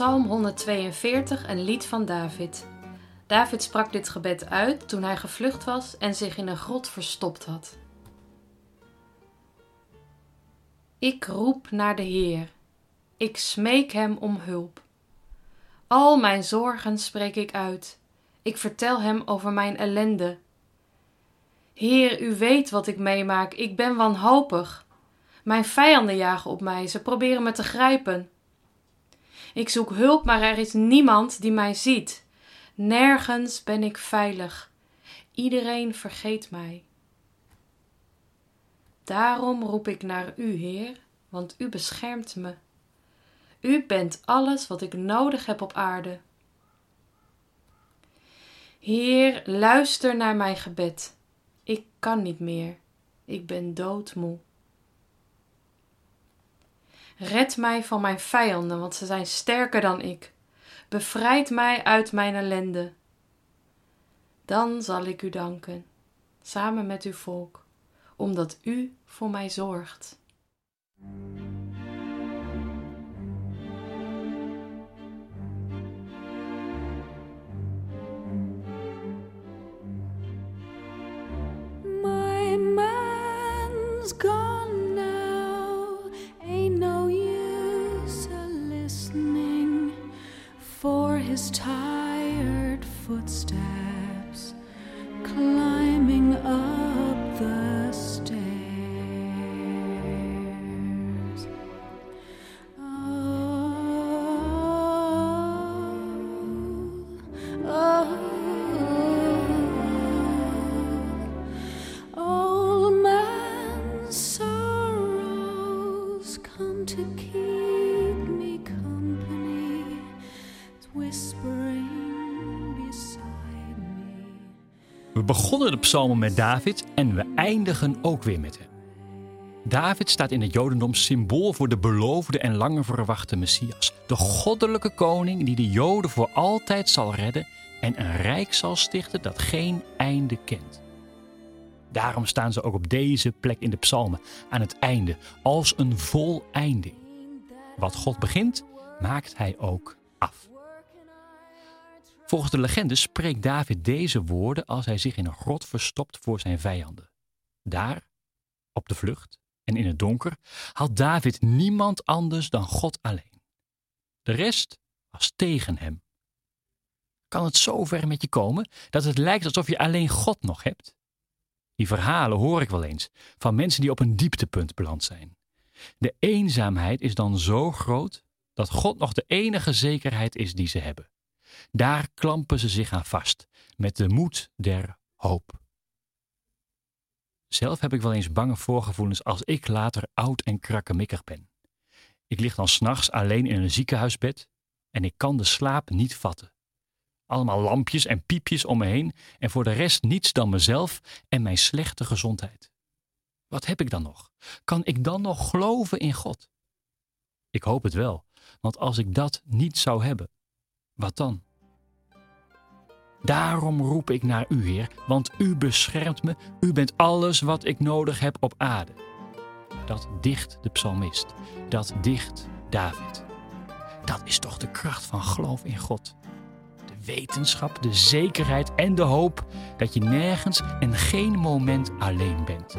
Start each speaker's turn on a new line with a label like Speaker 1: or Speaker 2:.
Speaker 1: Psalm 142, een lied van David. David sprak dit gebed uit toen hij gevlucht was en zich in een grot verstopt had. Ik roep naar de Heer. Ik smeek hem om hulp. Al mijn zorgen spreek ik uit. Ik vertel hem over mijn ellende. Heer, u weet wat ik meemaak. Ik ben wanhopig. Mijn vijanden jagen op mij. Ze proberen me te grijpen. Ik zoek hulp, maar er is niemand die mij ziet. Nergens ben ik veilig. Iedereen vergeet mij. Daarom roep ik naar u, Heer, want u beschermt me. U bent alles wat ik nodig heb op aarde. Heer, luister naar mijn gebed. Ik kan niet meer. Ik ben doodmoe. Red mij van mijn vijanden, want ze zijn sterker dan ik. Bevrijd mij uit mijn ellende. Dan zal ik u danken, samen met uw volk, omdat u voor mij zorgt.
Speaker 2: My man's gone for his tired footsteps climbing up the stairs. Oh, oh. oh, oh. All man's sorrows come to
Speaker 3: We begonnen de psalmen met David en we eindigen ook weer met hem. David staat in het Jodendom symbool voor de beloofde en lange verwachte Messias. De goddelijke koning die de Joden voor altijd zal redden en een rijk zal stichten dat geen einde kent. Daarom staan ze ook op deze plek in de psalmen, aan het einde, als een voleinding. Wat God begint, maakt hij ook af. Volgens de legende spreekt David deze woorden als hij zich in een grot verstopt voor zijn vijanden. Daar, op de vlucht en in het donker, had David niemand anders dan God alleen. De rest was tegen hem. Kan het zo ver met je komen dat het lijkt alsof je alleen God nog hebt? Die verhalen hoor ik wel eens van mensen die op een dieptepunt beland zijn. De eenzaamheid is dan zo groot dat God nog de enige zekerheid is die ze hebben. Daar klampen ze zich aan vast, met de moed der hoop. Zelf heb ik wel eens bange voorgevoelens als ik later oud en krakkemikkig ben. Ik lig dan s'nachts alleen in een ziekenhuisbed en ik kan de slaap niet vatten. Allemaal lampjes en piepjes om me heen en voor de rest niets dan mezelf en mijn slechte gezondheid. Wat heb ik dan nog? Kan ik dan nog geloven in God? Ik hoop het wel, want als ik dat niet zou hebben, wat dan? Daarom roep ik naar u, Heer, want u beschermt me. U bent alles wat ik nodig heb op aarde. Dat dicht de psalmist. Dat dicht David. Dat is toch de kracht van geloof in God. De wetenschap, de zekerheid en de hoop dat je nergens en geen moment alleen bent.